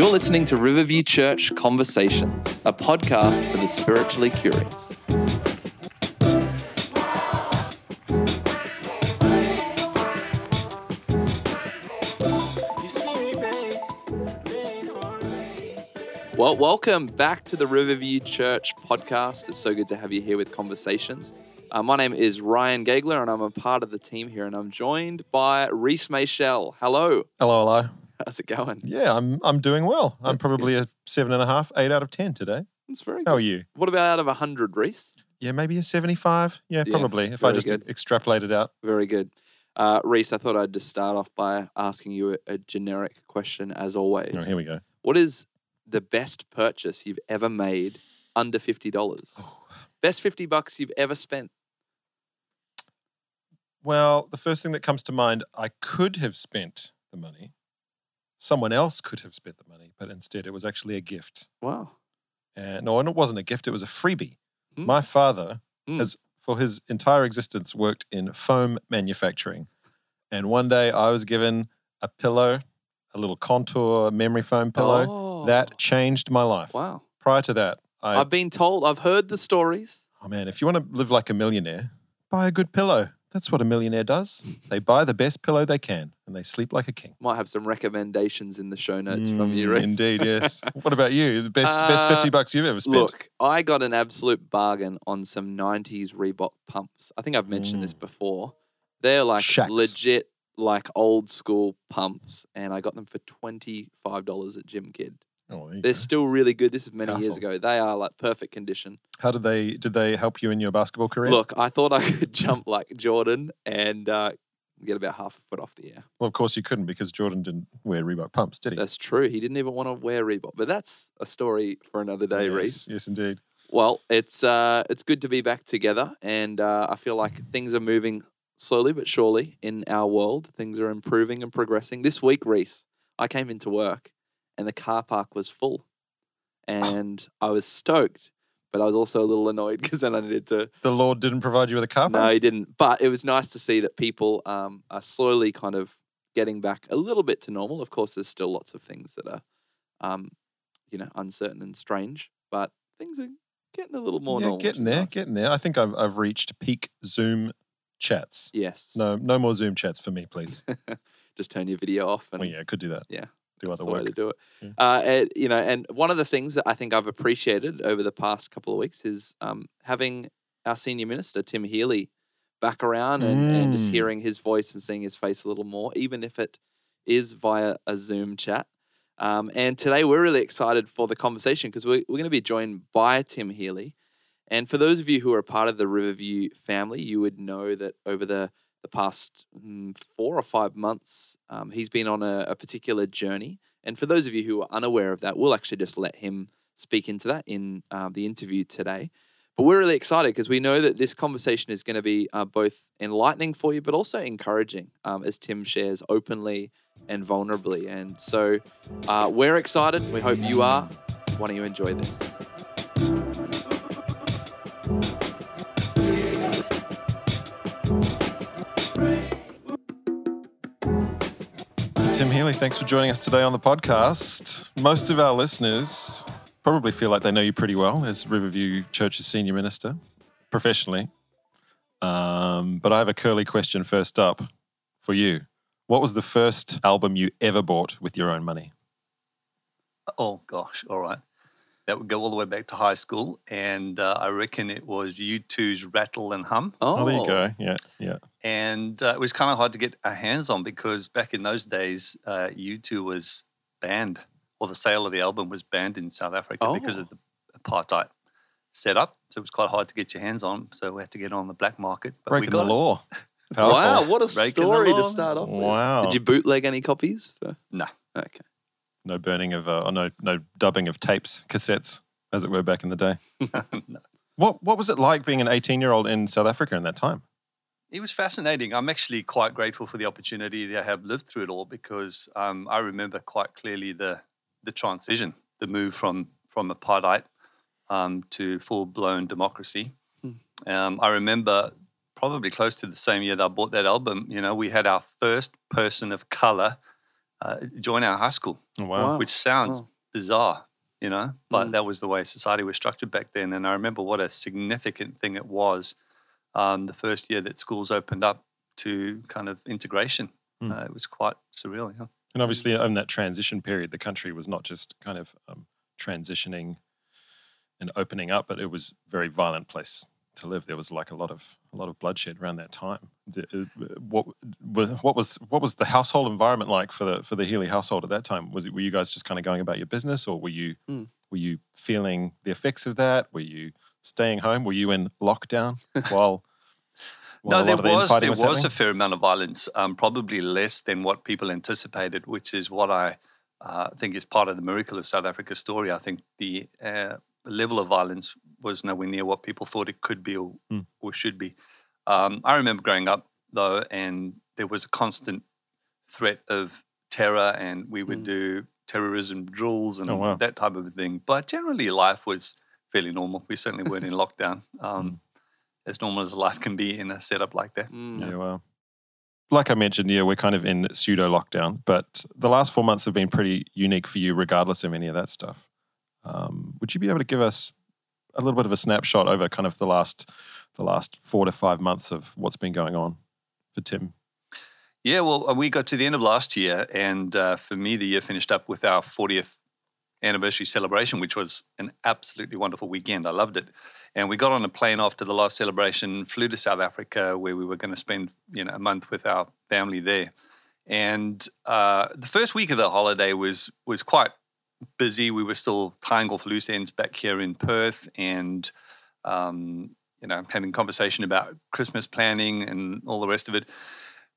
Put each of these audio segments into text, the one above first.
You're listening to Riverview Church Conversations, a podcast for the spiritually curious. Well, welcome back to the Riverview Church podcast. It's so good to have you here with Conversations. Uh, my name is Ryan Gagler, and I'm a part of the team here, and I'm joined by Reese Mayshell. Hello. Hello, hello. How's it going? Yeah, I'm I'm doing well. I'm That's probably a seven and a half, eight out of ten today. That's very How good. are you? What about out of 100, Reese? Yeah, maybe a seventy-five. Yeah, Yeah, probably. If I just good. extrapolate it out. Very good. Uh, Reese, I thought I'd just start off by asking you a, a generic question, as always. Oh, here we go. What is the best purchase you've ever made under fifty dollars? Oh. Best fifty bucks you've ever spent? Well, the first thing that comes to mind, I could have spent the money. Someone else could have spent the money, but instead it was actually a gift. Wow. And no, and it wasn't a gift; it was a freebie. Hmm. My father Hmm. has, for his entire existence, worked in foam manufacturing. And one day, I was given a pillow, a little contour memory foam pillow. Oh, That changed my life. wow. Prior to that, I I've been told. I've heard the stories. oh man, if you want to live like a millionaire, buy a good pillow. That's what a millionaire does. They buy the best pillow they can, and they sleep like a king. Might have some recommendations in the show notes from you, Mm, Indeed, yes. what about you? The best best Uh, fifty bucks you've ever spent? Look, I got an absolute bargain on some 90s Reebok pumps. I think I've mentioned this before. They're like Shacks. legit, like old school pumps, and I got them for $25 at Jim Kidd. Oh, They're go. still really good. This is many years ago. They are like perfect condition. How did they did they help you in your basketball career? Look, I thought I could jump like Jordan and uh, get about half a foot off the air. well, of course you couldn't because Jordan didn't wear Reebok pumps, did he? That's true. He didn't even want to wear Reebok, but that's a story for another day, yes, Reese. Yes, indeed. Well, it's uh, it's good to be back together, and uh, I feel like things are moving slowly but surely in our world. Things are improving and progressing. This week, Reese, I came into work, and the car park was full, and I was stoked, but I was also a little annoyed because then I needed to. The Lord didn't provide you with a car No, he didn't. But it was nice to see that people um, are slowly kind of getting back a little bit to normal. Of course, there's still lots of things that are, um, you know, uncertain and strange, but things are getting a little more yeah, normal. getting there, getting there. I think I've, I've reached peak Zoom chats. Yes. No, no more Zoom chats for me, please. Just turn your video off and well, yeah, I could do that. Yeah, do other work. to do it. Yeah. Uh, and, you know, and one of the things that I think I've appreciated over the past couple of weeks is um, having our senior minister Tim Healy back around and, and just Mm. hearing his voice and seeing his face a little more, even if it is via a Zoom chat. Um, and today we're really excited for the conversation because we're, we're going to be joined by Tim Healy. And for those of you who are part of the Riverview family, you would know that over the, the past mm, four or five months, um, he's been on a, a particular journey. And for those of you who are unaware of that, we'll actually just let him speak into that in uh, the interview today. But we're really excited because we know that this conversation is going to be uh, both enlightening for you, but also encouraging um, as Tim shares openly and vulnerably. And so uh, we're excited. We hope you are. Why don't you enjoy this? Healy, thanks for joining us today on the podcast. Most of our listeners probably feel like they know you pretty well as Riverview Church's senior minister, professionally. Um, but I have a curly question first up for you. What was the first album you ever bought with your own money? Oh gosh, all right. That would go all the way back to high school, and uh, I reckon it was U2's "Rattle and Hum," Oh, Oh, there you go. Yeah, yeah. and uh, it was kind of hard to get our hands on because back in those days, uh, U2 was banned, or the sale of the album was banned in South Africa because Oh. of the apartheid setup. So it was quite hard to get your hands on. So we had to get on the black market. But Breaking the got it. law. Powerful. Wow, what a Breaking story to start off with. Wow. Did you bootleg any copies? For... No. Okay. No burning of, uh, or no, no dubbing of tapes, cassettes, as it were back in the day. No. What What was it like being an 18 year old in South Africa in that time? It was fascinating. I'm actually quite grateful for the opportunity to have lived through it all because um, I remember quite clearly the the transition, the move from from apartheid um, to full blown democracy. Um, I remember probably close to the same year that I bought that album. You know, we had our first person of color uh, join our high school, Oh, wow. Wow. which sounds Wow. bizarre, you know, but Mm. that was the way society was structured back then. And I remember what a significant thing it was um, the first year that schools opened up to kind of integration. Mm. Uh, it was quite surreal. Yeah. And obviously, in that transition period, the country was not just kind of um, transitioning and opening up, but it was a very violent place to live. There was like a lot of a lot of bloodshed around that time. Uh, What was what was what was the household environment like for the for the Healy household at that time? Was it were you guys just kind of going about your business, or were you Mm. were you feeling the effects of that? Were you staying home? Were you in lockdown while? while no, there of the was there was, was, a fair amount of violence, um, probably less than what people anticipated, which is what I uh, think is part of the miracle of South Africa's story. I think the uh, level of violence was nowhere near what people thought it could be or, Mm. or should be. Um, I remember growing up though, and there was a constant threat of terror, and we would Mm. do terrorism drills and Oh, wow. that type of thing. But generally, life was fairly normal. We certainly weren't in lockdown. Um, As normal as life can be in a setup like that. Mm. Yeah, well, like I mentioned, yeah, we're kind of in pseudo lockdown, but the last four months have been pretty unique for you, regardless of any of that stuff. Um, would you be able to give us a little bit of a snapshot over kind of the last the last four to five months of what's been going on for Tim? Yeah, well, uh, we got to the end of last year, and uh, for me, the year finished up with our 40th anniversary celebration, which was an absolutely wonderful weekend. I loved it. And we got on a plane after the last celebration, flew to South Africa, where we were going to spend you know a month with our family there. And uh, the first week of the holiday was was quite busy. We were still tying off loose ends back here in Perth, and um, you know having conversation about Christmas planning and all the rest of it.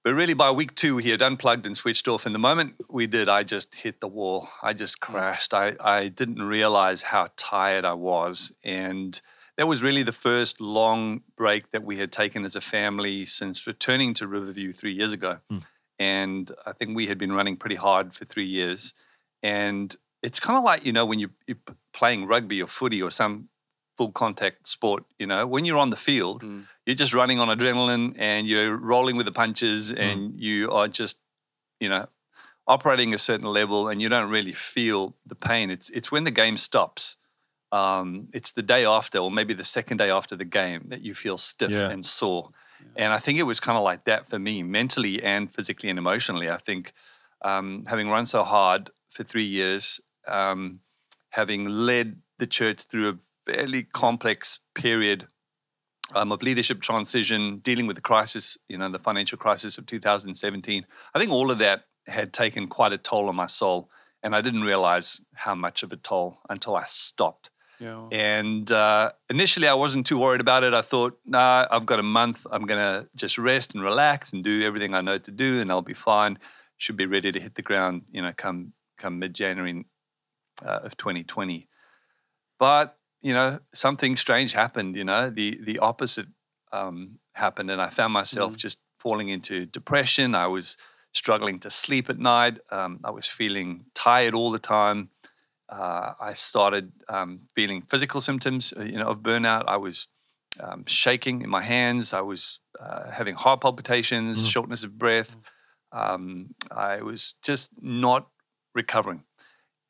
But really, by week two, he had unplugged and switched off. And the moment we did, I just hit the wall. I just crashed. I, I didn't realize how tired I was. And that was really the first long break that we had taken as a family since returning to Riverview three years ago. Hmm. And I think we had been running pretty hard for three years. And it's kind of like, you know, when you, you're playing rugby or footy or some full contact sport, you know, when you're on the field, Mm. you're just running on adrenaline and you're rolling with the punches and you are just, you know, operating a certain level and you don't really feel the pain. It's it's when the game stops. Um, it's the day after, or maybe the second day after the game, that you feel stiff Yeah. and sore. And I think it was kind of like that for me, mentally and physically and emotionally. I think um, having run so hard for three years, um, having led the church through a fairly complex period um, of leadership transition, dealing with the crisis, you know, the financial crisis of 2017. I think all of that had taken quite a toll on my soul. And I didn't realize how much of a toll until I stopped. Yeah. And uh, initially, I wasn't too worried about it. I thought, nah, I've got a month. I'm going to just rest and relax and do everything I know to do, and I'll be fine. Should be ready to hit the ground, you know, come come mid January uh, of 2020. But you know, something strange happened. You know, the the opposite um, happened, and I found myself Mm. just falling into depression. I was struggling to sleep at night. Um, I was feeling tired all the time. Uh, I started um, feeling physical symptoms, uh, you know, of burnout. I was um, shaking in my hands. I was uh, having heart palpitations, Mm. shortness of breath. Um, I was just not recovering.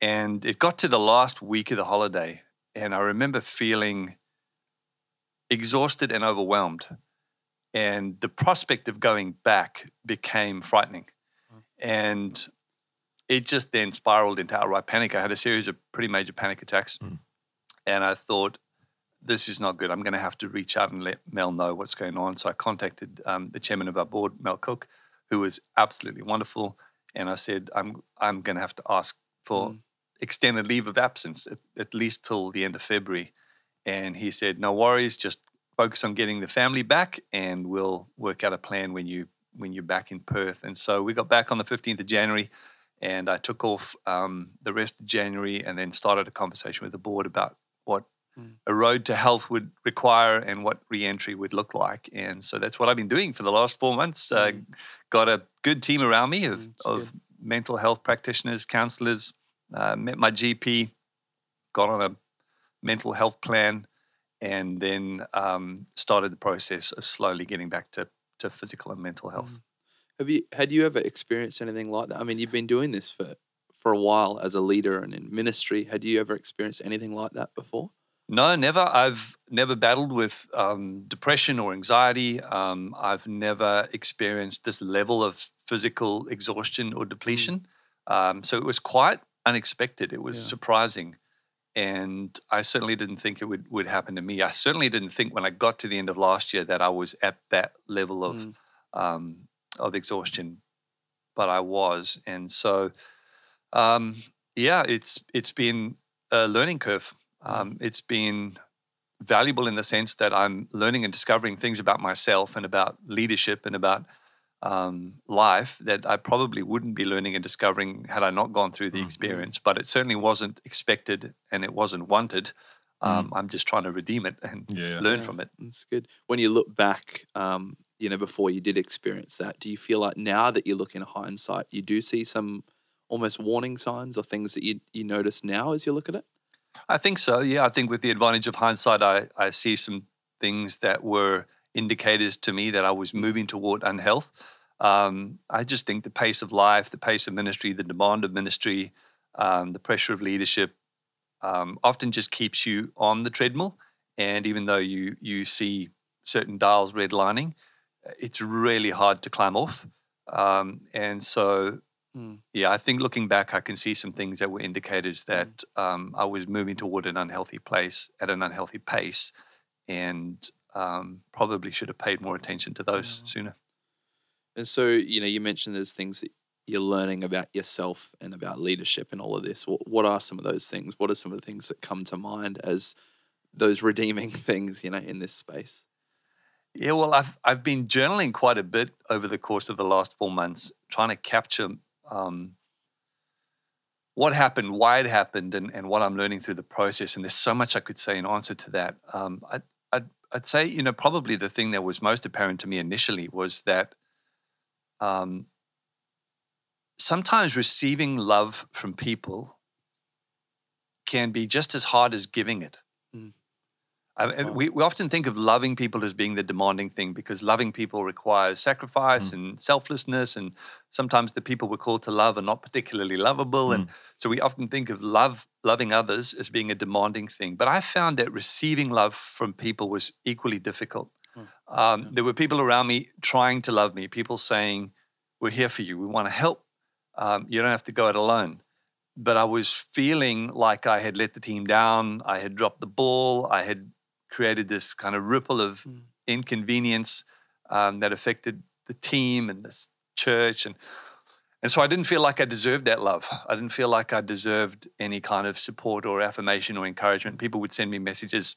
And it got to the last week of the holiday, and I remember feeling exhausted and overwhelmed. And the prospect of going back became frightening. And it just then spiraled into outright panic. I had a series of pretty major panic attacks. Mm. And I thought, this is not good. I'm going to have to reach out and let Mel know what's going on. So I contacted um, the chairman of our board, Mel Cook, who was absolutely wonderful. And I said, I'm, I'm going to have to ask for Mm. Extended leave of absence, at, at least till the end of February. And he said, no worries, just focus on getting the family back and we'll work out a plan when you when you're back in Perth. And so we got back on the 15th of January and I took off um, the rest of January and then started a conversation with the board about what Mm. a road to health would require and what re-entry would look like. And so that's what I've been doing for the last four months. Uh, Mm. got a good team around me of, Mm, of mental health practitioners, counselors, uh, met my GP, got on a mental health plan, and then um, started the process of slowly getting back to, to physical and mental health. Mm. Have you had you ever experienced anything like that? I mean, you've been doing this for for a while as a leader and in ministry. Had you ever experienced anything like that before? No, never. I've never battled with um, depression or anxiety. Um, I've never experienced this level of physical exhaustion or depletion. Um, so it was quite unexpected. It was Yeah. surprising. And I certainly didn't think it would, would happen to me. I certainly didn't think when I got to the end of last year that I was at that level of Mm. um, of exhaustion, but I was. And so, um, yeah, it's it's been a learning curve. Um, it's been valuable in the sense that I'm learning and discovering things about myself and about leadership and about um, life that I probably wouldn't be learning and discovering had I not gone through the Mhm. experience. But it certainly wasn't expected and it wasn't wanted. Um, I'm just trying to redeem it and Yeah. learn Yeah. from it. That's good. When you look back, um, you know, before you did experience that, do you feel like now that you look in hindsight, you do see some almost warning signs or things that you you notice now as you look at it? I think so. Yeah, I think with the advantage of hindsight, I, I see some things that were indicators to me that I was moving toward unhealth. Um, I just think the pace of life, the pace of ministry, the demand of ministry, um, the pressure of leadership, um, often just keeps you on the treadmill. And even though you you see certain dials redlining, it's really hard to climb off. Um, and so Mm. yeah, I think looking back, I can see some things that were indicators that um, I was moving toward an unhealthy place at an unhealthy pace, and um, probably should have paid more attention to those Yeah. sooner. And so, you know, you mentioned there's things that you're learning about yourself and about leadership and all of this. What, what are some of those things? What are some of the things that come to mind as those redeeming things, you know, in this space? Yeah, well, I've I've been journaling quite a bit over the course of the last four months, trying to capture um, what happened, why it happened, and, and what I'm learning through the process. And there's so much I could say in answer to that. Um, I, I'd, say, you know, probably the thing that was most apparent to me initially was that um, sometimes receiving love from people can be just as hard as giving it. Mm. Wow. we, we often think of loving people as being the demanding thing because loving people requires sacrifice and selflessness. And sometimes the people we're called to love are not particularly lovable. And so we often think of love, loving others as being a demanding thing. But I found that receiving love from people was equally difficult. Oh, Um, yeah. There were people around me trying to love me, people saying, We're here for you, we want to help. Um, you don't have to go it alone. But I was feeling like I had let the team down, I had dropped the ball, I had created this kind of ripple of Mm. inconvenience um, that affected the team and this church. And, and so I didn't feel like I deserved that love. I didn't feel like I deserved any kind of support or affirmation or encouragement. People would send me messages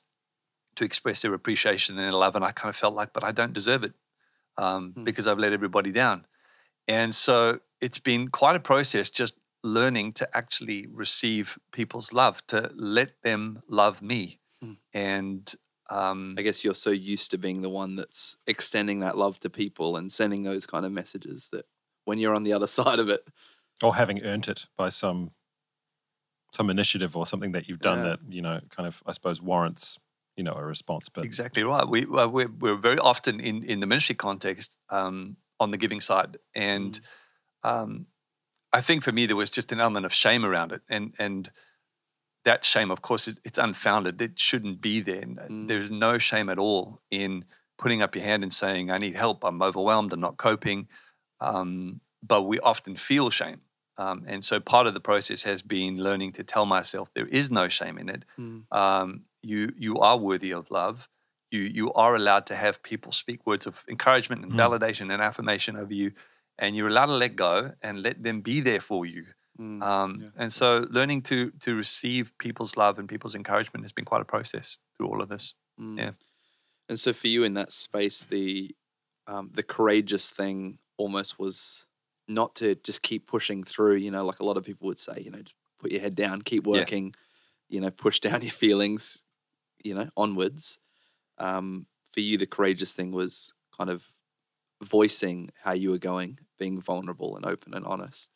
to express their appreciation and their love, and I kind of felt like, but I don't deserve it um, Hmm. because I've let everybody down. And so it's been quite a process just learning to actually receive people's love, to let them love me. Hmm. And um, I guess you're so used to being the one that's extending that love to people and sending those kind of messages that when you're on the other side of it, or having earned it by some some initiative or something that you've done Yeah. that you know kind of I suppose warrants you know a response. But Exactly right. We well, we're, we're very often in in the ministry context um, on the giving side, and um, I think for me there was just an element of shame around it, and and that shame, of course, is it's unfounded. It shouldn't be there. Mm. There's no shame at all in putting up your hand and saying, "I need help. I'm overwhelmed. I'm not coping." Um, but we often feel shame. Um, and so part of the process has been learning to tell myself there is no shame in it Mm. um, you you are worthy of love. You you are allowed to have people speak words of encouragement and Mm. validation and affirmation over you, and you're allowed to let go and let them be there for you. Mm. Um, Yes. And so, learning to to receive people's love and people's encouragement has been quite a process through all of this. Mm. Yeah. And so for you in that space, the um, the courageous thing almost was not to just keep pushing through. You know, like a lot of people would say, you know, just put your head down, keep Yeah. working. You know, push down your feelings. You know, onwards. Um, for you, the courageous thing was kind of voicing how you were going, being vulnerable and open and honest.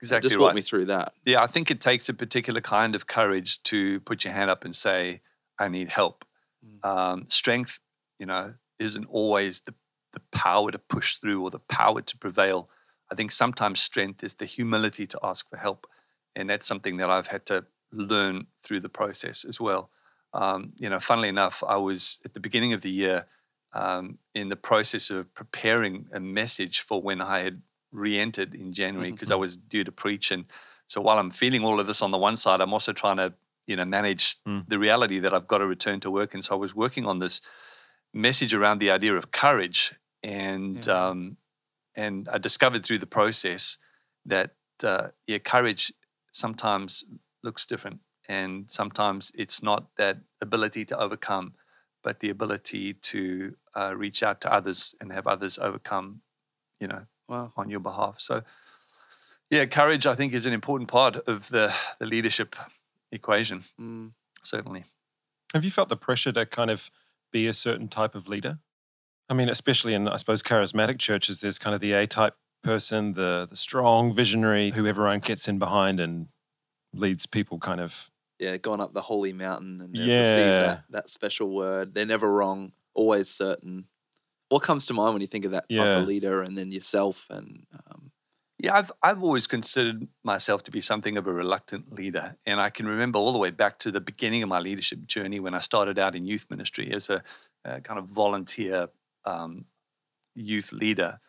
Exactly Just right. walk me through that. Yeah, I think it takes a particular kind of courage to put your hand up and say, "I need help." Mm. Um, strength, you know, isn't always the the power to push through or the power to prevail. I think sometimes strength is the humility to ask for help. And that's something that I've had to learn through the process as well. Um, you know, funnily enough, I was at the beginning of the year um, in the process of preparing a message for when I had re entered in January because mm-hmm. I was due to preach. And so while I'm feeling all of this on the one side, I'm also trying to, you know, manage mm. the reality that I've got to return to work. And so I was working on this message around the idea of courage. And, yeah. um, and I discovered through the process that, uh, yeah, courage sometimes looks different. And sometimes it's not that ability to overcome, but the ability to uh, reach out to others and have others overcome, you know, wow. on your behalf. So, yeah, courage, I think, is an important part of the, the leadership equation, mm. certainly. Have you felt the pressure to kind of be a certain type of leader? I mean, especially in, I suppose, charismatic churches, there's kind of the A type person, the the strong visionary who everyone gets in behind and leads people kind of yeah, gone up the holy mountain and yeah. received that, that special word. They're never wrong, always certain. What comes to mind when you think of that type yeah. of leader and then yourself and um, yeah, I've I've always considered myself to be something of a reluctant leader, and I can remember all the way back to the beginning of my leadership journey when I started out in youth ministry as a, a kind of volunteer um, youth leader.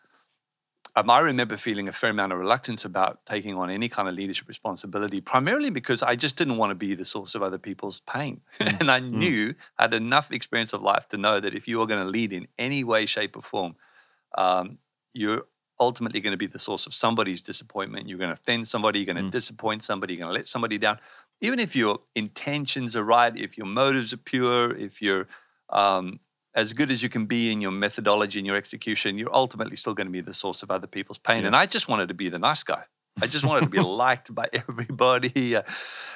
Um, I remember feeling a fair amount of reluctance about taking on any kind of leadership responsibility, primarily because I just didn't want to be the source of other people's pain. Mm. and I mm. knew, I had enough experience of life to know that if you are going to lead in any way, shape, or form, um, you're ultimately going to be the source of somebody's disappointment. You're going to offend somebody, you're going to mm. disappoint somebody, you're going to let somebody down. Even if your intentions are right, if your motives are pure, if you're um, as good as you can be in your methodology and your execution, you're ultimately still going to be the source of other people's pain. Yeah. And I just wanted to be the nice guy. I just wanted to be liked by everybody.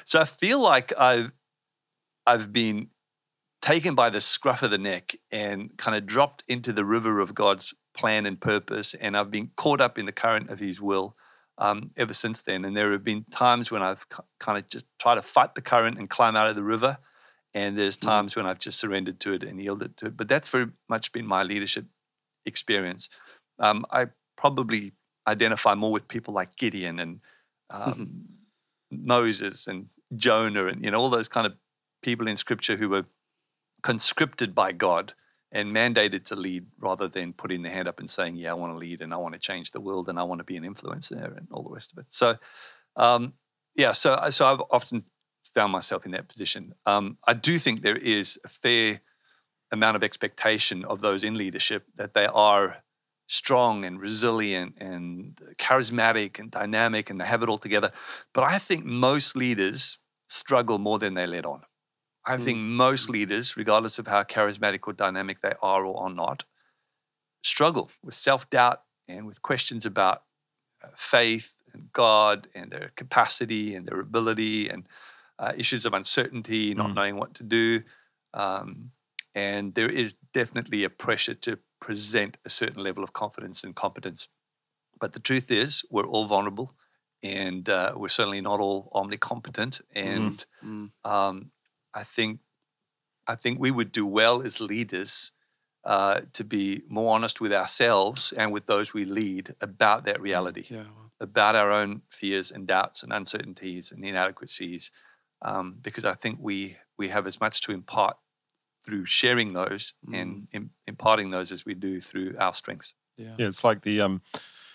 So I feel like I've I've been taken by the scruff of the neck and kind of dropped into the river of God's plan and purpose, and I've been caught up in the current of His will um, ever since then. And there have been times when I've kind of just tried to fight the current and climb out of the river, and there's mm. times when I've just surrendered to it and yielded to it. But that's very much been my leadership experience. Um, I probably identify more with people like Gideon and um, Moses and Jonah and you know all those kind of people in Scripture who were conscripted by God and mandated to lead rather than putting their hand up and saying, "Yeah, I want to lead and I want to change the world and I want to be an influencer and all the rest of it." So, um, yeah, so so I've often found myself in that position. Um, I do think there is a fair amount of expectation of those in leadership that they are strong and resilient and charismatic and dynamic and they have it all together. But I think most leaders struggle more than they let on. I mm. think most leaders, regardless of how charismatic or dynamic they are or are not, struggle with self doubt and with questions about uh, faith and God and their capacity and their ability and uh, issues of uncertainty, not mm. knowing what to do. Um, and there is definitely a pressure to present a certain level of confidence and competence. But the truth is, we're all vulnerable and uh, we're certainly not all omnicompetent. And mm. um, I think I think we would do well as leaders uh, to be more honest with ourselves and with those we lead about that reality, yeah, well. about our own fears and doubts and uncertainties and inadequacies, um, because I think we we have as much to impart through sharing those mm. and in, imparting those as we do through our strengths. Yeah, yeah it's like the um,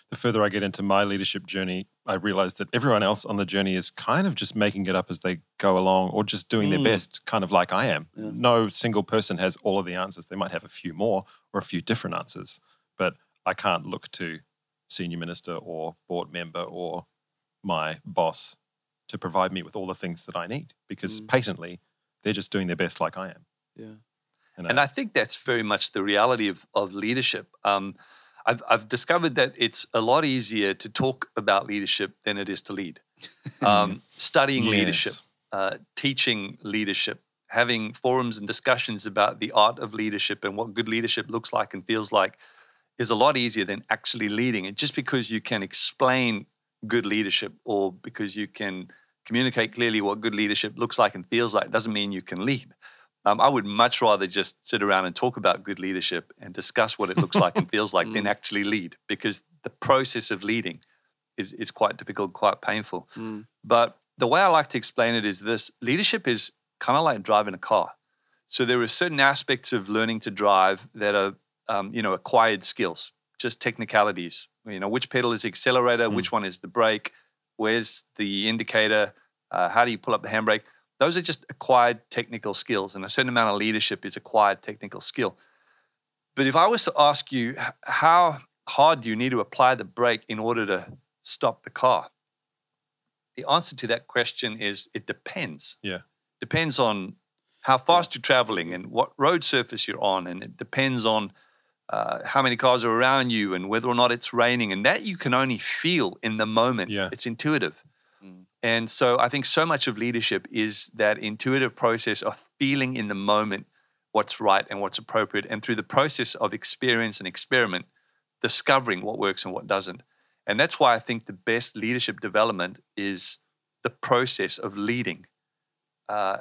the further I get into my leadership journey, I realize that everyone else on the journey is kind of just making it up as they go along or just doing mm. their best, kind of like I am. Yeah. No single person has all of the answers. They might have a few more or a few different answers, but I can't look to senior minister or board member or my boss to provide me with all the things that I need because mm. patently they're just doing their best like I am. Yeah. And, and I, I, think that's very much the reality of, of leadership. Um, I've, I've discovered that it's a lot easier to talk about leadership than it is to lead. Um, studying yes. leadership, uh, teaching leadership, having forums and discussions about the art of leadership and what good leadership looks like and feels like is a lot easier than actually leading. And just because you can explain good leadership or because you can communicate clearly what good leadership looks like and feels like doesn't mean you can lead. Um, I would much rather just sit around and talk about good leadership and discuss what it looks like and feels like than Mm. actually lead, because the process of leading is is quite difficult, quite painful. Mm. But the way I like to explain it is this: leadership is kind of like driving a car. So there are certain aspects of learning to drive that are, um, you know, acquired skills, just technicalities. You know, which pedal is the accelerator, Mm. which one is the brake, where's the indicator, uh, how do you pull up the handbrake? Those are just acquired technical skills, and a certain amount of leadership is acquired technical skill. But if I was to ask you, how hard do you need to apply the brake in order to stop the car? The answer to that question is it depends. Yeah. Depends on how fast you're traveling and what road surface you're on, and it depends on uh, how many cars are around you and whether or not it's raining, and that you can only feel in the moment. Yeah. It's intuitive. Mm. And so I think so much of leadership is that intuitive process of feeling in the moment what's right and what's appropriate, and through the process of experience and experiment, discovering what works and what doesn't. And that's why I think the best leadership development is the process of leading, uh,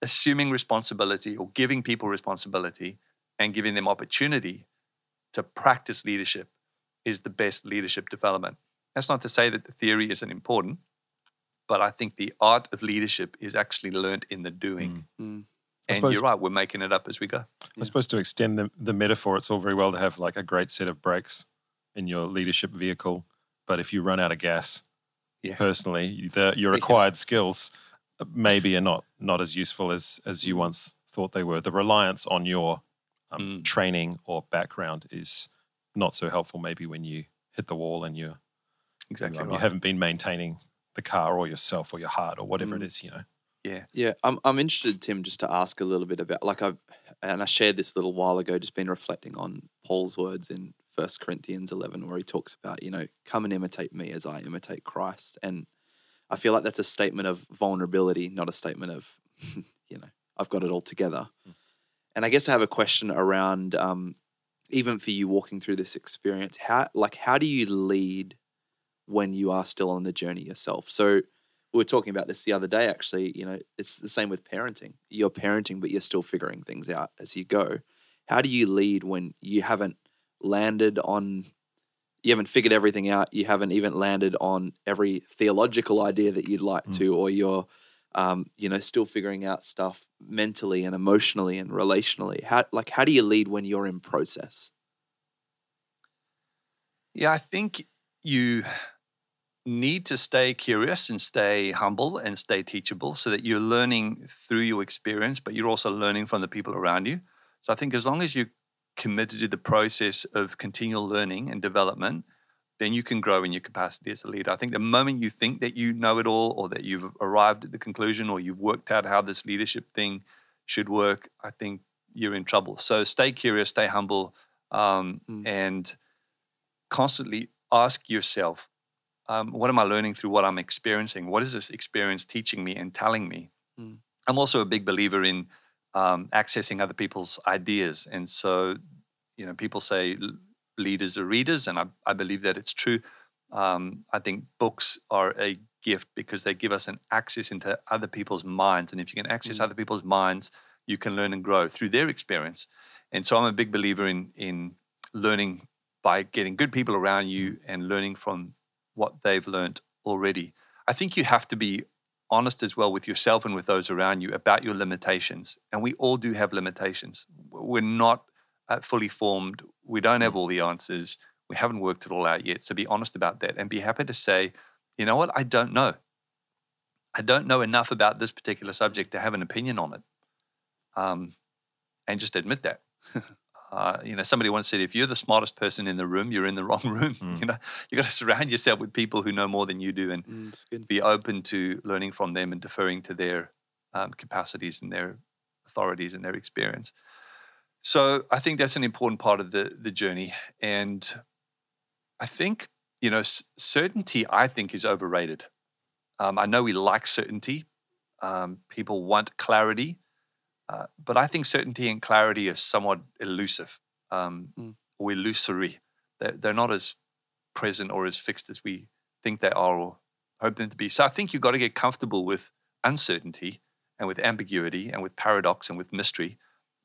assuming responsibility or giving people responsibility and giving them opportunity to practice leadership is the best leadership development. That's not to say that the theory isn't important, but I think the art of leadership is actually learned in the doing. Mm. I And suppose- you're right, we're making it up as we go. I suppose to extend the, the metaphor, it's all very well to have like a great set of brakes in your leadership vehicle, but if you run out of gas, Yeah. personally, the, your Yeah. acquired skills uh, maybe are not not as useful as as you Mm. once thought they were. The reliance on your um, Mm. training or background is not so helpful. Maybe when you hit the wall and you're Exactly you right. haven't been maintaining the car or yourself or your heart or whatever Mm. it is. You know, yeah. Yeah, I'm I'm interested, Tim, just to ask a little bit about like I've and I shared this a little while ago, just been reflecting on Paul's words in First Corinthians eleven, where he talks about, you know, come and imitate me as I imitate Christ. And I feel like that's a statement of vulnerability, not a statement of, you know, I've got it all together. And I guess I have a question around um, even for you walking through this experience, how like how do you lead when you are still on the journey yourself? So we were talking about this the other day actually you know it's the same with parenting you're parenting but you're still figuring things out as you go how do you lead when you haven't landed on you haven't figured everything out you haven't even landed on every theological idea that you'd like Mm. to or you're um, you know still figuring out stuff mentally and emotionally and relationally how like how do you lead when you're in process Yeah, I think you need to stay curious and stay humble and stay teachable so that you're learning through your experience, but you're also learning from the people around you. So I think as long as you're committed to the process of continual learning and development, then you can grow in your capacity as a leader. I think the moment you think that you know it all or that you've arrived at the conclusion or you've worked out how this leadership thing should work, I think you're in trouble. So stay curious, stay humble, um, Mm. and constantly ask yourself, um, what am I learning through what I'm experiencing? What is this experience teaching me and telling me? Mm. I'm also a big believer in um, accessing other people's ideas. And so, you know, people say leaders are readers, and I, I believe that it's true. Um, I think books are a gift because they give us an access into other people's minds. And if you can access Mm. other people's minds, you can learn and grow through their experience. And so I'm a big believer in in learning by getting good people around you and learning from what they've learned already. I think you have to be honest as well with yourself and with those around you about your limitations. And we all do have limitations. We're not fully formed. We don't have all the answers. We haven't worked it all out yet. So be honest about that and be happy to say, you know what, I don't know. I don't know enough about this particular subject to have an opinion on it. Um, and just admit that. Uh, you know, somebody once said, if you're the smartest person in the room, you're in the wrong room. Mm. You know, you got to surround yourself with people who know more than you do and mm, be open to learning from them and deferring to their um, capacities and their authorities and their experience. So I think that's an important part of the the journey. And I think you know s- certainty. I think is overrated. Um, I know we like certainty. Um, people want clarity, uh, but I think certainty and clarity are somewhat elusive um, Mm. or illusory. They're, they're not as present or as fixed as we think they are or hope them to be. So I think you've got to get comfortable with uncertainty and with ambiguity and with paradox and with mystery,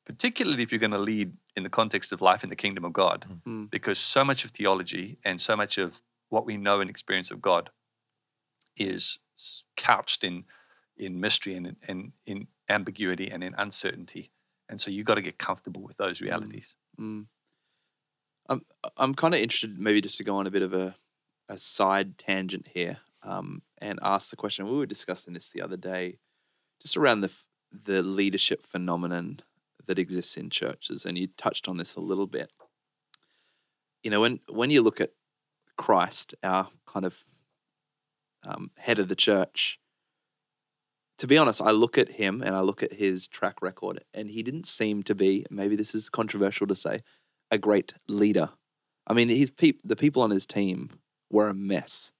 particularly if you're going to lead in the context of life in the kingdom of God, Mm. because so much of theology and so much of what we know and experience of God is couched in in mystery and in, in, in ambiguity and in uncertainty. And so you've got to get comfortable with those realities. Mm. I'm I'm kind of interested, maybe just to go on a bit of a a side tangent here, um, and ask the question. We were discussing this the other day, just around the the leadership phenomenon that exists in churches, and you touched on this a little bit. You know, when when you look at Christ, our kind of um, head of the church. To be honest, I look at him and I look at his track record, and he didn't seem to be. Maybe this is controversial to say, a great leader. I mean, his peop- the people on his team were a mess.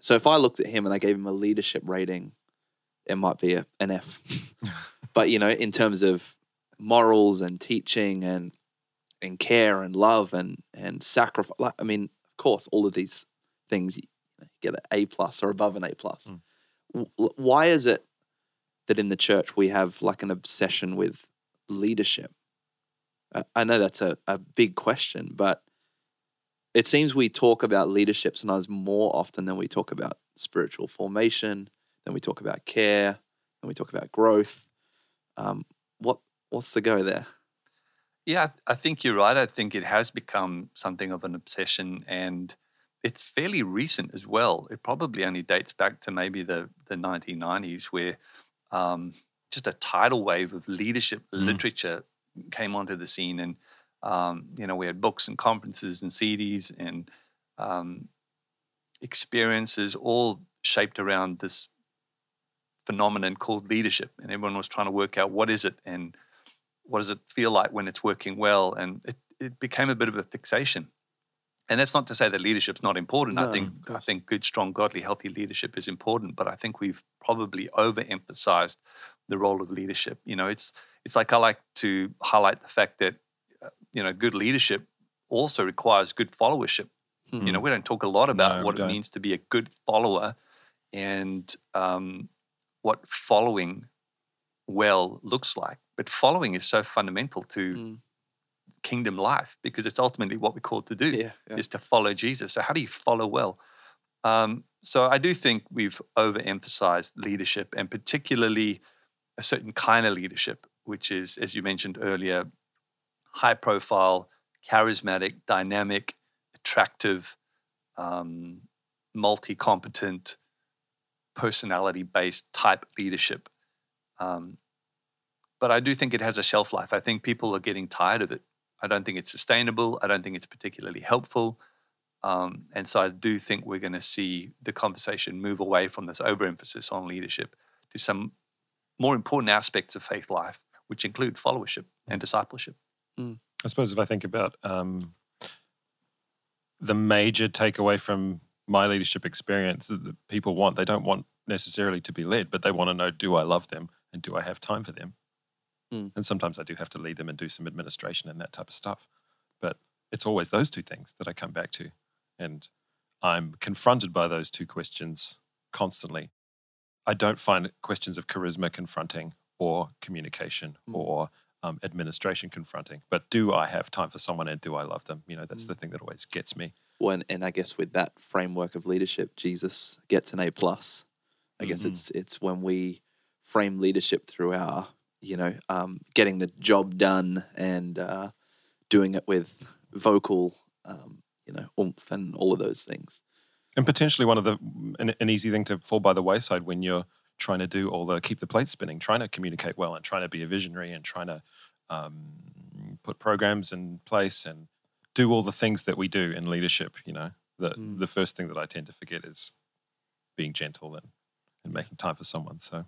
So if I looked at him and I gave him a leadership rating, it might be a, an F. but you know, in terms of morals and teaching and and care and love and and sacrifice, like, I mean, of course, all of these things you get an A plus or above an A plus. Mm. Why is it that in the church we have like an obsession with leadership? I know that's a, a big question, but it seems we talk about leadership sometimes more often than we talk about spiritual formation, than we talk about care, than we talk about growth. Um, what's the go there? Yeah, I think you're right. I think it has become something of an obsession and it's fairly recent as well. It probably only dates back to maybe the, the 1990s where um, just a tidal wave of leadership Mm. literature came onto the scene. And, um, you know, we had books and conferences and CDs and um, experiences all shaped around this phenomenon called leadership. And everyone was trying to work out what is it and what does it feel like when it's working well? And it, it became a bit of a fixation. And that's not to say that leadership's not important. No, I think I think good, strong, godly, healthy leadership is important, but I think we've probably overemphasized the role of leadership. You know, it's it's like I like to highlight the fact that uh, you know good leadership also requires good followership. You know, we don't talk a lot about No, what it means to be a good follower and um, what following well looks like. But following is so fundamental to Mm. kingdom life because it's ultimately what we're called to do Yeah, yeah. is to follow Jesus. So how do you follow well? Um, so I do think we've overemphasized leadership and particularly a certain kind of leadership, which is, as you mentioned earlier, high profile, charismatic, dynamic, attractive, um, multi competent, personality based type leadership. Um, but I do think it has a shelf life. I think people are getting tired of it. I don't think it's sustainable. I don't think it's particularly helpful. Um, and so I do think we're going to see the conversation move away from this overemphasis on leadership to some more important aspects of faith life, which include followership and discipleship. I suppose if I think about um, the major takeaway from my leadership experience that people want, they don't want necessarily to be led, but they want to know do I love them and do I have time for them? Mm. And sometimes I do have to lead them and do some administration and that type of stuff. But it's always those two things that I come back to. And I'm confronted by those two questions constantly. I don't find questions of charisma confronting or communication Mm. or um, administration confronting. But do I have time for someone and do I love them? You know, that's Mm. the thing that always gets me. when and I guess with that framework of leadership, Jesus gets an A plus. I guess Mhm. it's it's when we frame leadership through our you know um, getting the job done and uh, doing it with vocal um, you know oomph and all of those things. And potentially one of the an, an easy thing to fall by the wayside when you're trying to do all the keep the plate spinning, trying to communicate well, and trying to be a visionary, and trying to um, put programs in place and do all the things that we do in leadership. You know, the Mm. the first thing that I tend to forget is being gentle and and making time for someone. So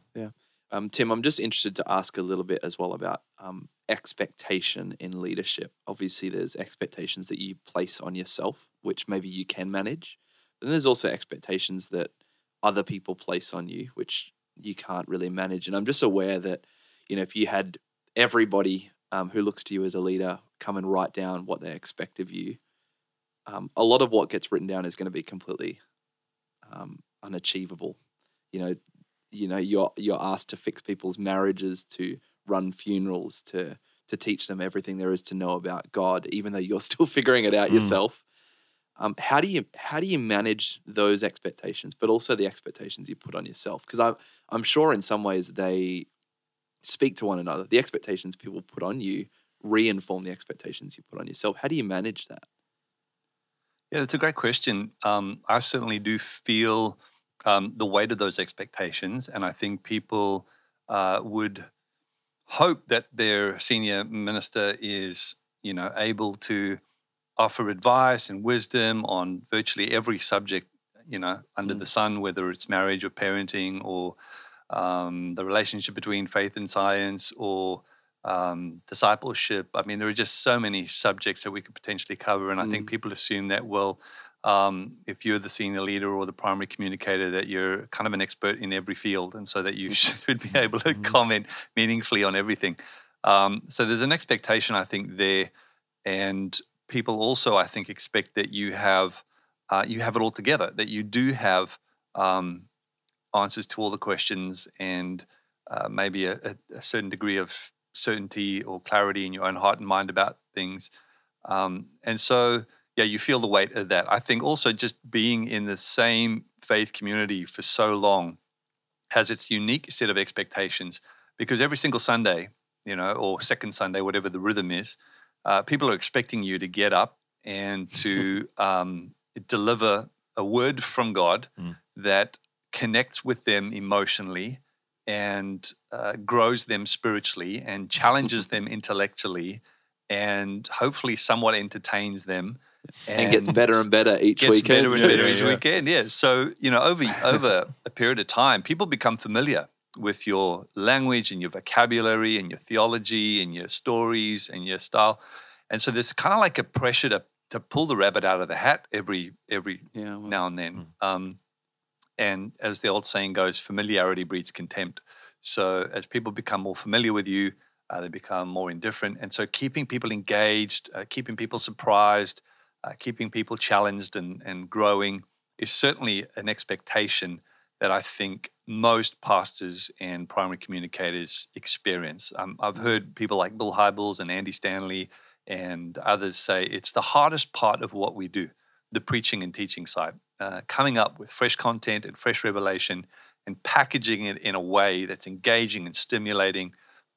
Um, Tim, I'm just interested to ask a little bit as well about um, expectation in leadership. Obviously, there's expectations that you place on yourself, which maybe you can manage. Then there's also expectations that other people place on you, which you can't really manage. And I'm just aware that, you know, if you had everybody um, who looks to you as a leader come and write down what they expect of you, um, a lot of what gets written down is going to be completely um, unachievable. You know, you know you're you're asked to fix people's marriages, to run funerals, to to teach them everything there is to know about God, even though you're still figuring it out Mm. yourself. Um, how do you how do you manage those expectations, but also the expectations you put on yourself? Because I'm I'm sure in some ways they speak to one another. The expectations people put on you reinform the expectations you put on yourself. How do you manage that? Yeah, that's a great question. Um, I certainly do feel um, the weight of those expectations, and I think people uh, would hope that their senior minister is, you know, able to offer advice and wisdom on virtually every subject, you know, under Mm. the sun, whether it's marriage or parenting or um, the relationship between faith and science or um, discipleship. I mean, there are just so many subjects that we could potentially cover, and I think Mm. people assume that well, um, if you're the senior leader or the primary communicator, that you're kind of an expert in every field, and so that you should be able to comment meaningfully on everything. Um, so there's an expectation, I think, there, and people also, I think, expect that you have uh, you have it all together, that you do have um, answers to all the questions and uh, maybe a, a, a certain degree of certainty or clarity in your own heart and mind about things. Um, and so, yeah, you feel the weight of that. I think also just being in the same faith community for so long has its unique set of expectations because every single Sunday, you know, or second Sunday, whatever the rhythm is, uh, people are expecting you to get up and to um, deliver a word from God Mm. that connects with them emotionally and uh, grows them spiritually and challenges them intellectually and hopefully somewhat entertains them And, gets better and better each gets weekend. better and better each Yeah. weekend. Yeah. So you know, over over a period of time, people become familiar with your language and your vocabulary and your theology and your stories and your style, and so there's kind of like a pressure to to pull the rabbit out of the hat every every Yeah, well, now and then. Um, and as the old saying goes, familiarity breeds contempt. So as people become more familiar with you, uh, they become more indifferent. And so keeping people engaged, uh, keeping people surprised, uh, keeping people challenged and, and growing is certainly an expectation that I think most pastors and primary communicators experience. Um, I've heard people like Bill Hybels and Andy Stanley and others say it's the hardest part of what we do, the preaching and teaching side, uh, coming up with fresh content and fresh revelation and packaging it in a way that's engaging and stimulating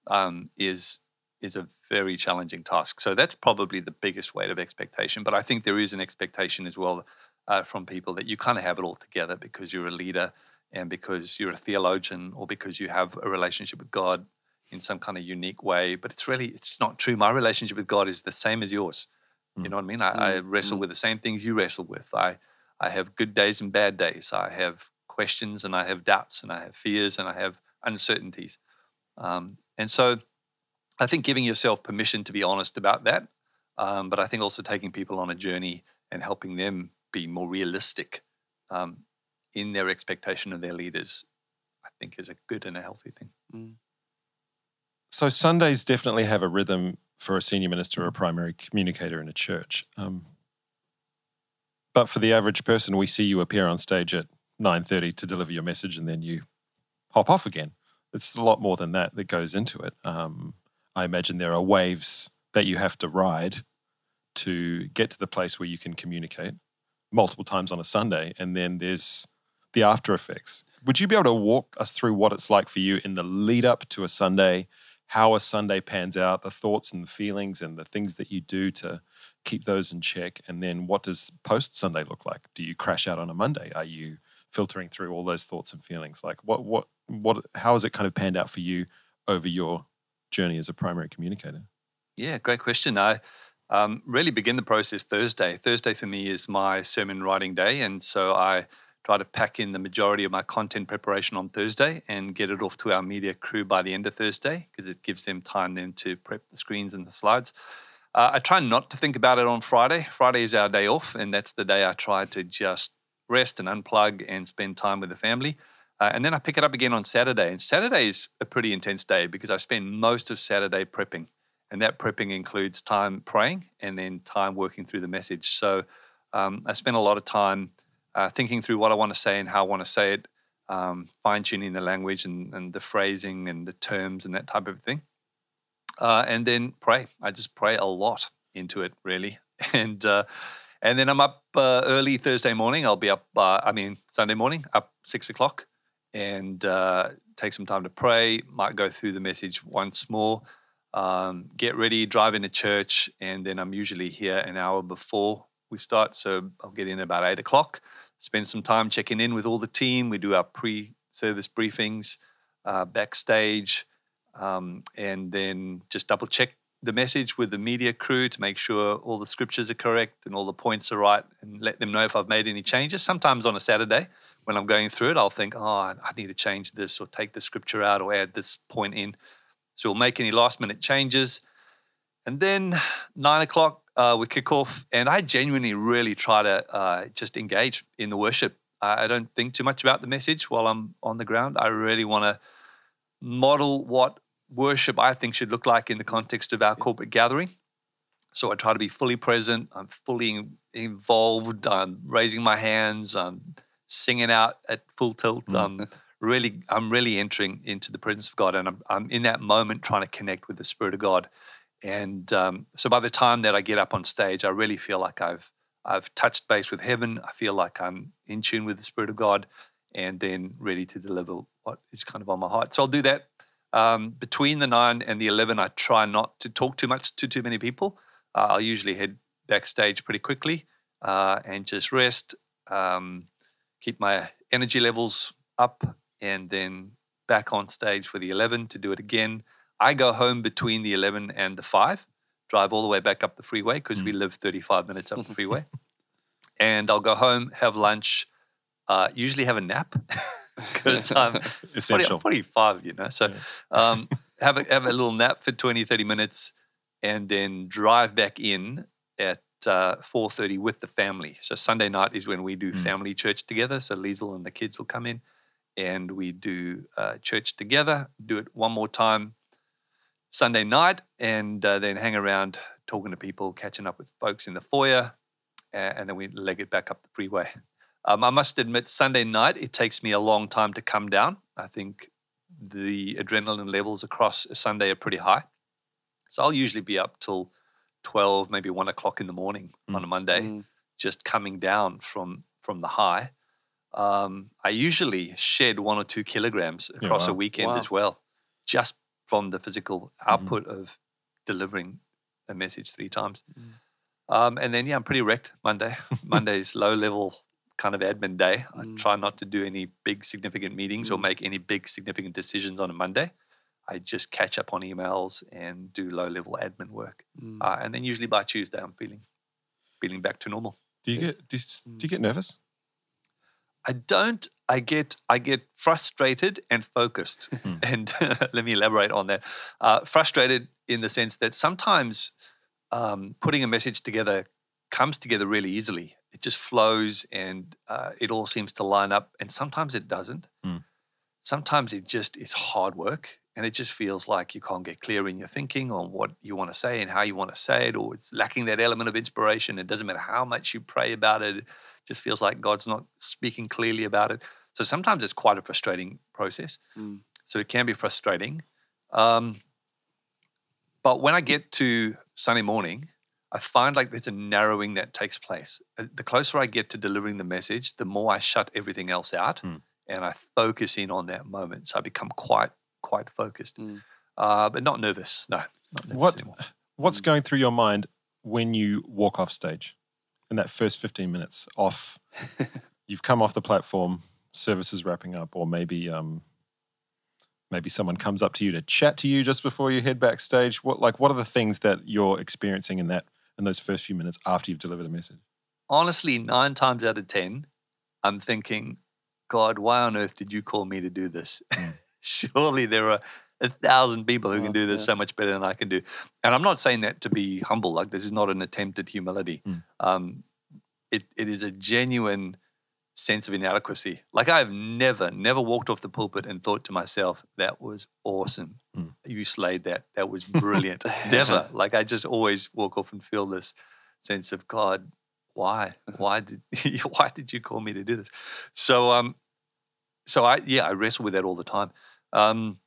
um, is is a very challenging task. So that's probably the biggest weight of expectation. But I think there is an expectation as well uh, from people that you kind of have it all together because you're a leader and because you're a theologian or because you have a relationship with God in some kind of unique way. But it's really it's not true. My relationship with God is the same as yours. You Mm. know what I mean? I, I Mm, wrestle mm. with the same things you wrestle with. I I have good days and bad days. I have questions and I have doubts and I have fears and I have uncertainties. Um, and so I think giving yourself permission to be honest about that, um, but I think also taking people on a journey and helping them be more realistic um, in their expectation of their leaders, I think is a good and a healthy thing. Mm. So Sundays definitely have a rhythm for a senior minister or a primary communicator in a church. Um, but for the average person, we see you appear on stage at 9.30 to deliver your message and then you hop off again. It's a lot more than that that goes into it. Um, I imagine there are waves that you have to ride to get to the place where you can communicate multiple times on a Sunday. And then there's the after effects. Would you be able to walk us through what it's like for you in the lead up to a Sunday, how a Sunday pans out, the thoughts and the feelings and the things that you do to keep those in check? And then what does post Sunday look like? Do you crash out on a Monday? Are you filtering through all those thoughts and feelings? Like what what what how has it kind of panned out for you over your journey as a primary communicator? Yeah, great question. I um, really begin the process Thursday. Thursday for me is my sermon writing day, and so I try to pack in the majority of my content preparation on Thursday and get it off to our media crew by the end of Thursday because it gives them time then to prep the screens and the slides. Uh, I try not to think about it on Friday. Friday is our day off, and that's the day I try to just rest and unplug and spend time with the family. Uh, and then I pick it up again on Saturday. And Saturday is a pretty intense day because I spend most of Saturday prepping. And that prepping includes time praying and then time working through the message. So um, I spend a lot of time uh, thinking through what I want to say and how I want to say it. um, fine tuning the language and, and the phrasing and the terms and that type of thing. Uh, and then pray. I just pray a lot into it, really. And uh, and then I'm up uh, early Thursday morning. I'll be up. Uh, I mean Sunday morning, up six o'clock, and uh, take some time to pray. Might go through the message once more. Um, get ready, drive into church, and then I'm usually here an hour before we start. So I'll get in about eight o'clock. Spend some time checking in with all the team. We do our pre-service briefings uh, backstage, um, and then just double check the message with the media crew to make sure all the scriptures are correct and all the points are right and let them know if I've made any changes. Sometimes on a Saturday when I'm going through it, I'll think, oh, I need to change this or take the scripture out or add this point in. So we'll make any last minute changes. And then nine o'clock, uh, we kick off. And I genuinely really try to uh, just engage in the worship. I don't think too much about the message while I'm on the ground. I really want to model what worship I think should look like in the context of our corporate gathering. So I try to be fully present. I'm fully involved. I'm raising my hands. I'm singing out at full tilt. Mm. I'm really, I'm really entering into the presence of God, and I'm, I'm in that moment trying to connect with the Spirit of God. And um, so by the time that I get up on stage, I really feel like I've I've touched base with heaven. I feel like I'm in tune with the Spirit of God, and then ready to deliver what is kind of on my heart. So I'll do that um, between the nine and the 11, I try not to talk too much to too many people. Uh, I'll usually head backstage pretty quickly uh, and just rest, um, keep my energy levels up, and then back on stage for the 11 to do it again. I go home between the 11 and the 5, drive all the way back up the freeway because mm. we live 35 minutes up the freeway. and I'll go home, have lunch, uh, usually have a nap. because I'm Essential. 40, 45, you know. So yeah. um, have, a, have a little nap for 20, 30 minutes and then drive back in at uh, 4.30 with the family. So Sunday night is when we do mm. family church together. So Liesel and the kids will come in and we do uh, church together, do it one more time Sunday night and uh, then hang around talking to people, catching up with folks in the foyer, and then we leg it back up the freeway. Um, I must admit, Sunday night, it takes me a long time to come down. I think the adrenaline levels across a Sunday are pretty high. So I'll usually be up till 12, maybe one o'clock in the morning mm. on a Monday, mm. just coming down from, from the high. Um, I usually shed one or two kilograms across yeah, wow. a weekend wow. as well, just from the physical mm-hmm. output mm. of delivering a message three times. Mm. Um, and then, yeah, I'm pretty wrecked Monday. Monday's low level kind of admin day. Mm. I try not to do any big significant meetings mm. or make any big significant decisions on a Monday. I just catch up on emails and do low level admin work, mm. uh, and then usually by Tuesday I'm feeling feeling back to normal. Do you get do you, do you get nervous? I don't. I get I get frustrated and focused, hmm. and let me elaborate on that. Uh, frustrated in the sense that sometimes um, putting a message together comes together really easily, it just flows and uh, it all seems to line up. And sometimes it doesn't. Mm. Sometimes it just is hard work and it just feels like you can't get clear in your thinking on what you want to say and how you want to say it, or it's lacking that element of inspiration. It doesn't matter how much you pray about it, it just feels like God's not speaking clearly about it. So sometimes it's quite a frustrating process. Mm. So it can be frustrating. Um, but when I get to Sunday morning, I find like there's a narrowing that takes place. Uh, the closer I get to delivering the message, the more I shut everything else out mm. and I focus in on that moment. So I become quite, quite focused, mm. uh, but not nervous. No. Not nervous what, anymore. What's mm. going through your mind when you walk off stage in that first 15 minutes off? you've come off the platform, service is wrapping up, or maybe um, maybe someone comes up to you to chat to you just before you head backstage. What like what are the things that you're experiencing in that in those first few minutes after you've delivered a message? Honestly, nine times out of 10, I'm thinking, God, why on earth did you call me to do this? Mm. Surely there are a thousand people who oh, can do this yeah. so much better than I can do. And I'm not saying that to be humble. Like this is not an attempt at humility. Mm. Um, it, it is a genuine sense of inadequacy. Like I've never, never walked off the pulpit and thought to myself, that was awesome. Mm. You slayed that. That was brilliant. never. Like I just always walk off and feel this sense of God, why? Why did why did you call me to do this? So um so I yeah I wrestle with that all the time. Um,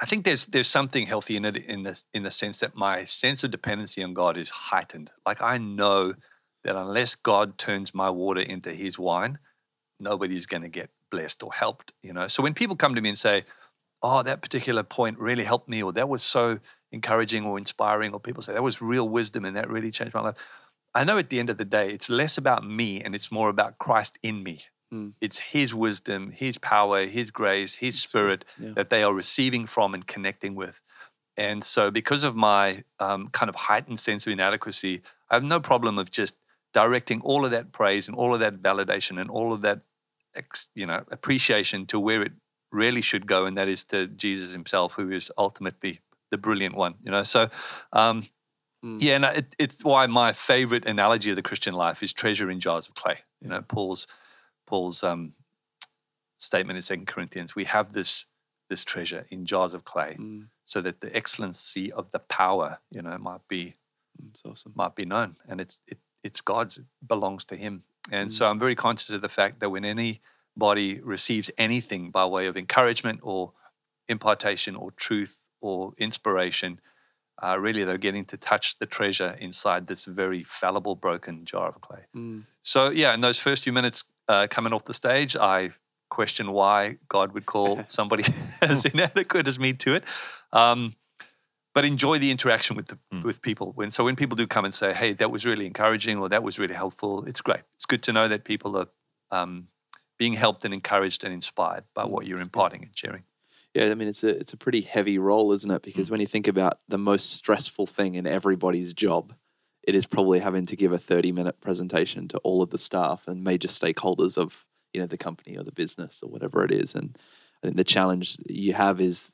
I think there's there's something healthy in it in the in the sense that my sense of dependency on God is heightened. Like I know that unless God turns my water into His wine, nobody's going to get blessed or helped. You know. So when people come to me and say, "Oh, that particular point really helped me," or "That was so encouraging or inspiring," or people say that was real wisdom and that really changed my life. I know at the end of the day, it's less about me and it's more about Christ in me. Mm. It's His wisdom, His power, His grace, His. Spirit Yeah. that they are receiving from and connecting with. And so, because of my um, kind of heightened sense of inadequacy, I have no problem of just directing all of that praise and all of that validation and all of that, you know, appreciation to where it really should go, and that is to Jesus Himself, who is ultimately the brilliant one. You know, so um, Mm. yeah, and it, it's why my favorite analogy of the Christian life is treasure in jars of clay. You know, Paul's Paul's um, statement in Second Corinthians: we have this this treasure in jars of clay, Mm, so that the excellency of the power, you know, might be That's awesome. might be known, and it's it, it's God's, it belongs to Him. And so I'm very conscious of the fact that when anybody receives anything by way of encouragement or impartation or truth or inspiration, uh, really they're getting to touch the treasure inside this very fallible, broken jar of clay. Mm, So yeah, in those first few minutes uh, coming off the stage, I question why God would call somebody as inadequate as me to it. Um, but enjoy the interaction with the Mm. with people. When so when people do come and say, "Hey, that was really encouraging," or "That was really helpful," it's great. It's good to know that people are um, being helped and encouraged and inspired by what Mm, you're that's good. imparting and sharing. Yeah, I mean it's a it's a pretty heavy role, isn't it? Because when you think about the most stressful thing in everybody's job, it is probably having to give a 30 minute presentation to all of the staff and major stakeholders of, you know, the company or the business or whatever it is. And I think the challenge you have is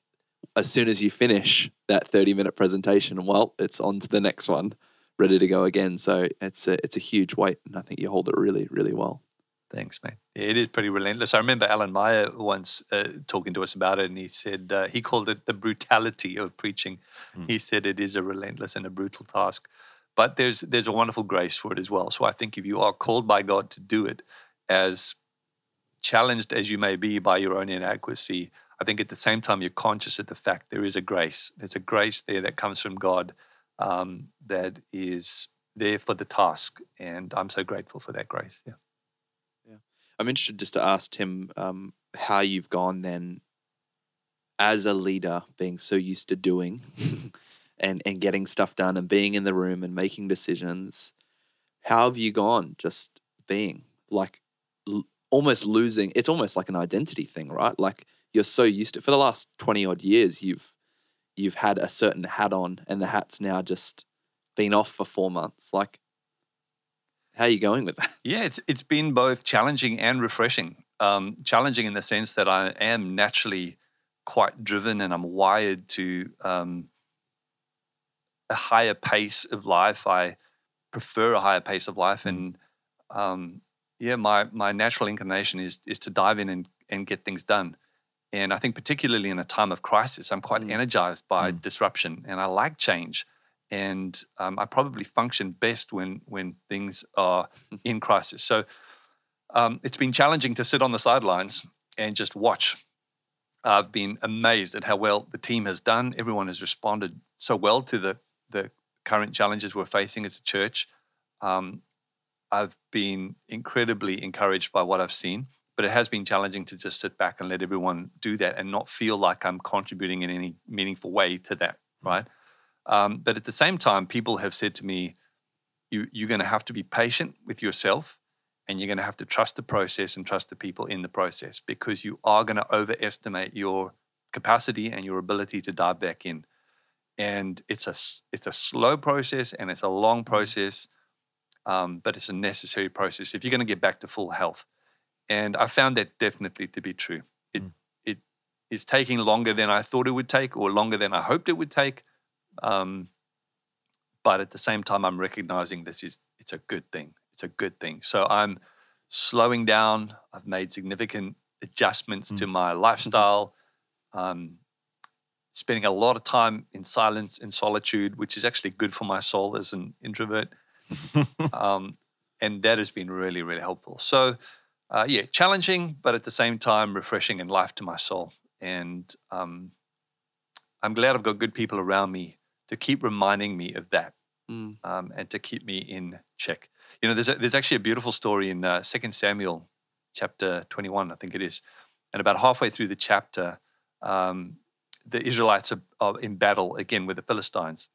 as soon as you finish that 30 minute presentation, well, it's on to the next one, ready to go again. So it's a it's a huge weight and I think you hold it really, really well. Thanks, mate it is pretty relentless. I remember Alan Meyer once uh, talking to us about it, and he said uh, he called it the brutality of preaching. Mm. He said it is a relentless and a brutal task, but there's there's a wonderful grace for it as well. So I think if you are called by God to do it, as challenged as you may be by your own inadequacy, I think at the same time you're conscious of the fact there is a grace. There's a grace there that comes from God um, that is there for the task, and I'm so grateful for that grace. Yeah. Yeah. I'm interested just to ask Jim um, how you've gone then as a leader, being so used to doing and, and getting stuff done and being in the room and making decisions. How have you gone just being like l- almost losing? It's almost like an identity thing, right? Like you're so used to for the last 20 odd years, you've you've had a certain hat on and the hat's now just been off for four months. Like, how are you going with that? Yeah, it's it's been both challenging and refreshing. Um, challenging in the sense that I am naturally quite driven and I'm wired to um, a higher pace of life. I prefer a higher pace of life, and um, yeah, my my natural inclination is is to dive in and and get things done. And I think particularly in a time of crisis, I'm quite Mm. energized by Mm. disruption, and I like change. And um, I probably function best when when things are in crisis. So um, it's been challenging to sit on the sidelines and just watch. I've been amazed at how well the team has done. Everyone has responded so well to the the current challenges we're facing as a church. Um, I've been incredibly encouraged by what I've seen, but it has been challenging to just sit back and let everyone do that and not feel like I'm contributing in any meaningful way to that, right? Um, but at the same time, people have said to me, you, you're going to have to be patient with yourself and you're going to have to trust the process and trust the people in the process because you are going to overestimate your capacity and your ability to dive back in. And it's a it's a slow process and it's a long process, um, but it's a necessary process if you're going to get back to full health. And I found that definitely to be true. It Mm. it is taking longer than I thought it would take, or longer than I hoped it would take. Um, but at the same time, I'm recognizing this is it's a good thing. It's a good thing. So I'm slowing down. I've made significant adjustments to my lifestyle. Um, spending a lot of time in silence and solitude, which is actually good for my soul as an introvert. um, and that has been really, really helpful. So uh, yeah, challenging, but at the same time refreshing and life to my soul. And um, I'm glad I've got good people around me to keep reminding me of that Mm. um, and to keep me in check. You know, there's a, there's actually a beautiful story in uh, Second Samuel, chapter 21, I think it is, and about halfway through the chapter, um, the Israelites are, are in battle again with the Philistines,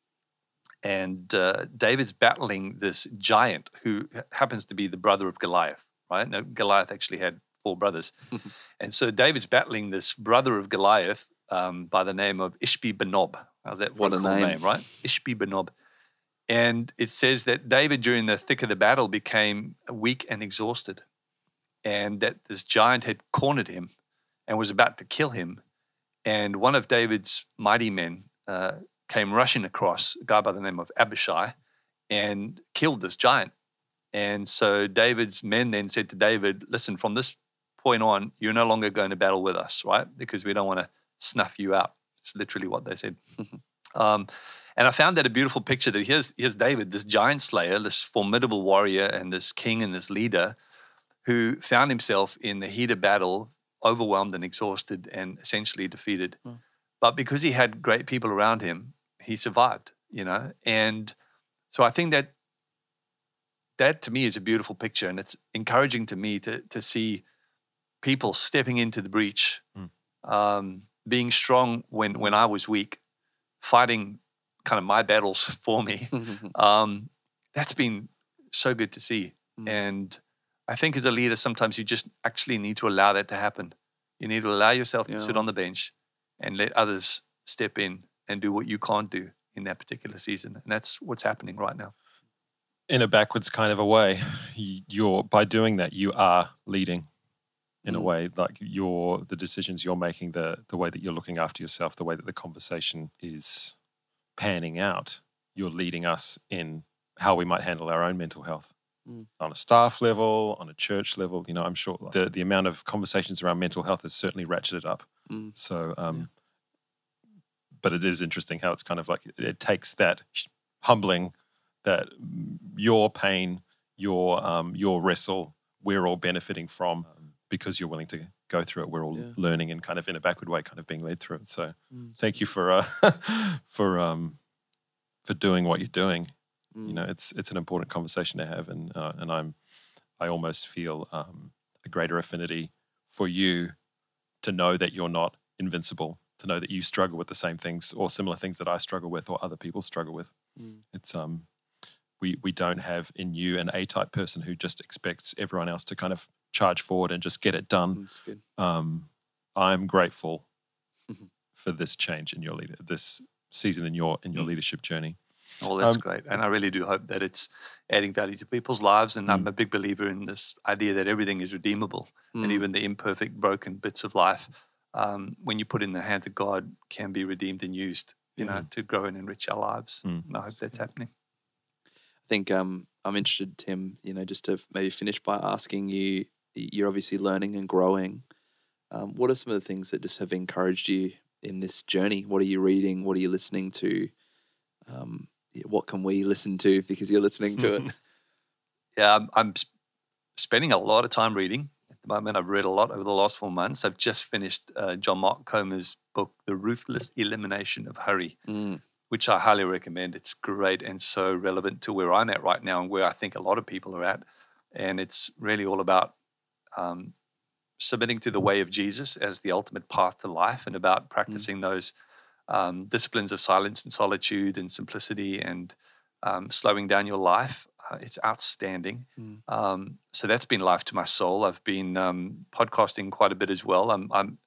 and uh, David's battling this giant who happens to be the brother of Goliath. Right? Now, Goliath actually had four brothers, and so David's battling this brother of Goliath um, by the name of Ishbi Benob. How's that? What a cool name. right? Ishbi Benob. And it says that David, during the thick of the battle, became weak and exhausted, and that this giant had cornered him and was about to kill him. And one of David's mighty men uh, came rushing across, a guy by the name of Abishai, and killed this giant. And so David's men then said to David, Listen, from this point on, you're no longer going to battle with us, right? Because we don't want to snuff you out. It's literally what they said. um, and I found that a beautiful picture that here's, here's David, this giant slayer, this formidable warrior, and this king and this leader who found himself in the heat of battle, overwhelmed and exhausted and essentially defeated. Mm. But because he had great people around him, he survived, you know? And so I think that that to me is a beautiful picture. And it's encouraging to me to, to see people stepping into the breach, Mm. um, being strong when, when I was weak, fighting kind of my battles for me. Um, that's been so good to see. Mm. And I think as a leader, sometimes you just actually need to allow that to happen. You need to allow yourself to sit on the bench and let others step in and do what you can't do in that particular season. And that's what's happening right now. in a backwards kind of a way you're by doing that you are leading in a Mm. way like your the decisions you're making the the way that you're looking after yourself the way that the conversation is panning out you're leading us in how we might handle our own mental health Mm. on a staff level on a church level you know i'm sure the the amount of conversations around mental health has certainly ratcheted up Mm. so um but it is interesting how it's kind of like it takes that humbling that your pain, your um, your wrestle, we're all benefiting from because you're willing to go through it. We're all Yeah. learning and kind of in a backward way, kind of being led through it. So Mm. thank you for uh, for um, for doing what you're doing. Mm. You know, it's it's an important conversation to have, and uh, and I'm I almost feel um, a greater affinity for you to know that you're not invincible, to know that you struggle with the same things or similar things that I struggle with or other people struggle with. Mm. It's um we we don't have in you an A type person who just expects everyone else to kind of charge forward and just get it done. That's good. Um, I'm grateful Mhm. for this change in your leader, this season in your in your Mm. leadership journey. Well, that's Um, great. And I really do hope that it's adding value to people's lives. And Mm. I'm a big believer in this idea that everything is redeemable. and Mm. even the imperfect, broken bits of life, um, when you put in the hands of God, can be redeemed and used, you know, to grow and enrich our lives. Mm. And I hope that's happening. I think um, I'm interested, Jim, you know, just to maybe finish by asking you, you're obviously learning and growing. Um, what are some of the things that just have encouraged you in this journey? What are you reading? What are you listening to? Um, what can we listen to because you're listening to it? Yeah, I'm, I'm spending a lot of time reading at the moment. I've read a lot over the last four months. I've just finished uh, John Mark Comer's book, The Ruthless Elimination of Hurry, Mm, which I highly recommend. It's great and so relevant to where I'm at right now and where I think a lot of people are at. And it's really all about um, submitting to the way of Jesus as the ultimate path to life and about practicing those um, disciplines of silence and solitude and simplicity and um, slowing down your life. Uh, it's outstanding. Mm. Um, so that's been life to my soul. I've been um, podcasting quite a bit as well. I'm, I'm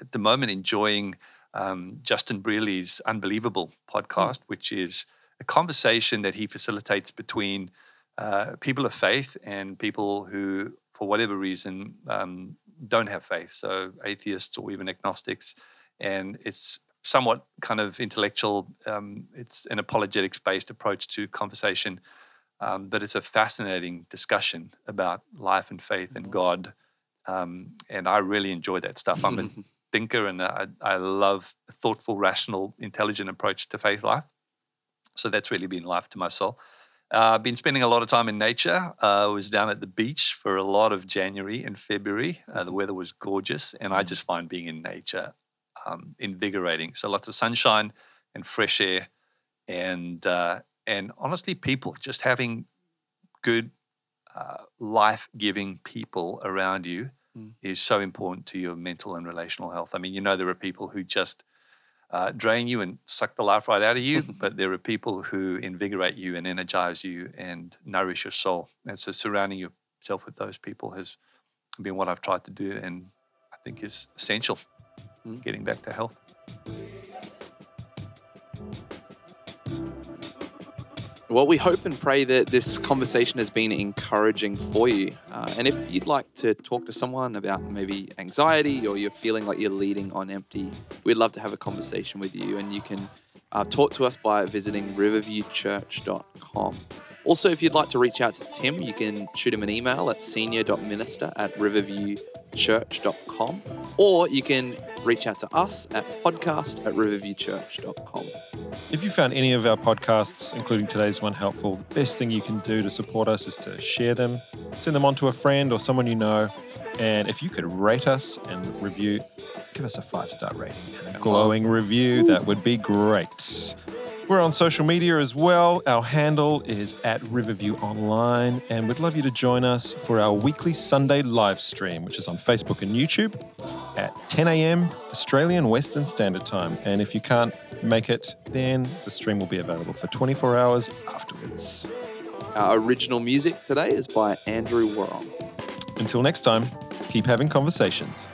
at the moment enjoying um, Justin Brierley's Unbelievable podcast, which is a conversation that he facilitates between uh, people of faith and people who, for whatever reason, um, don't have faith. So atheists or even agnostics. And it's somewhat kind of intellectual. Um, it's an apologetics based approach to conversation. Um, but it's a fascinating discussion about life and faith and God. Um, and I really enjoy that stuff. I'm a thinker and I, I love a thoughtful, rational, intelligent approach to faith life. So that's really been life to my soul. Uh, I've been spending a lot of time in nature. Uh, I was down at the beach for a lot of January and February. Uh, the weather was gorgeous, and I just find being in nature um, invigorating. So lots of sunshine and fresh air, and uh, and honestly, people just having good, uh, life-giving people around you Mm. is so important to your mental and relational health. I mean, you know, there are people who just uh, drain you and suck the life right out of you, but there are people who invigorate you and energize you and nourish your soul. And so, surrounding yourself with those people has been what I've tried to do, and I think is essential Getting back to health. Well, we hope and pray that this conversation has been encouraging for you. Uh, and if you'd like to talk to someone about maybe anxiety or you're feeling like you're leading on empty, we'd love to have a conversation with you. And you can uh, talk to us by visiting riverviewchurch.com. Also, if you'd like to reach out to Jim, you can shoot him an email at senior.minister at riverviewchurch.com or you can reach out to us at podcast at riverviewchurch.com. If you found any of our podcasts, including today's one, helpful, the best thing you can do to support us is to share them, send them on to a friend or someone you know. And if you could rate us and review, give us a five star rating and a glowing review, that would be great. We're on social media as well. Our handle is at Riverview Online, and we'd love you to join us for our weekly Sunday live stream, which is on Facebook and YouTube at 10 a.m. Australian Western Standard Time. And if you can't make it, then the stream will be available for 24 hours afterwards. Our original music today is by Andrew Warren. Until next time, keep having conversations.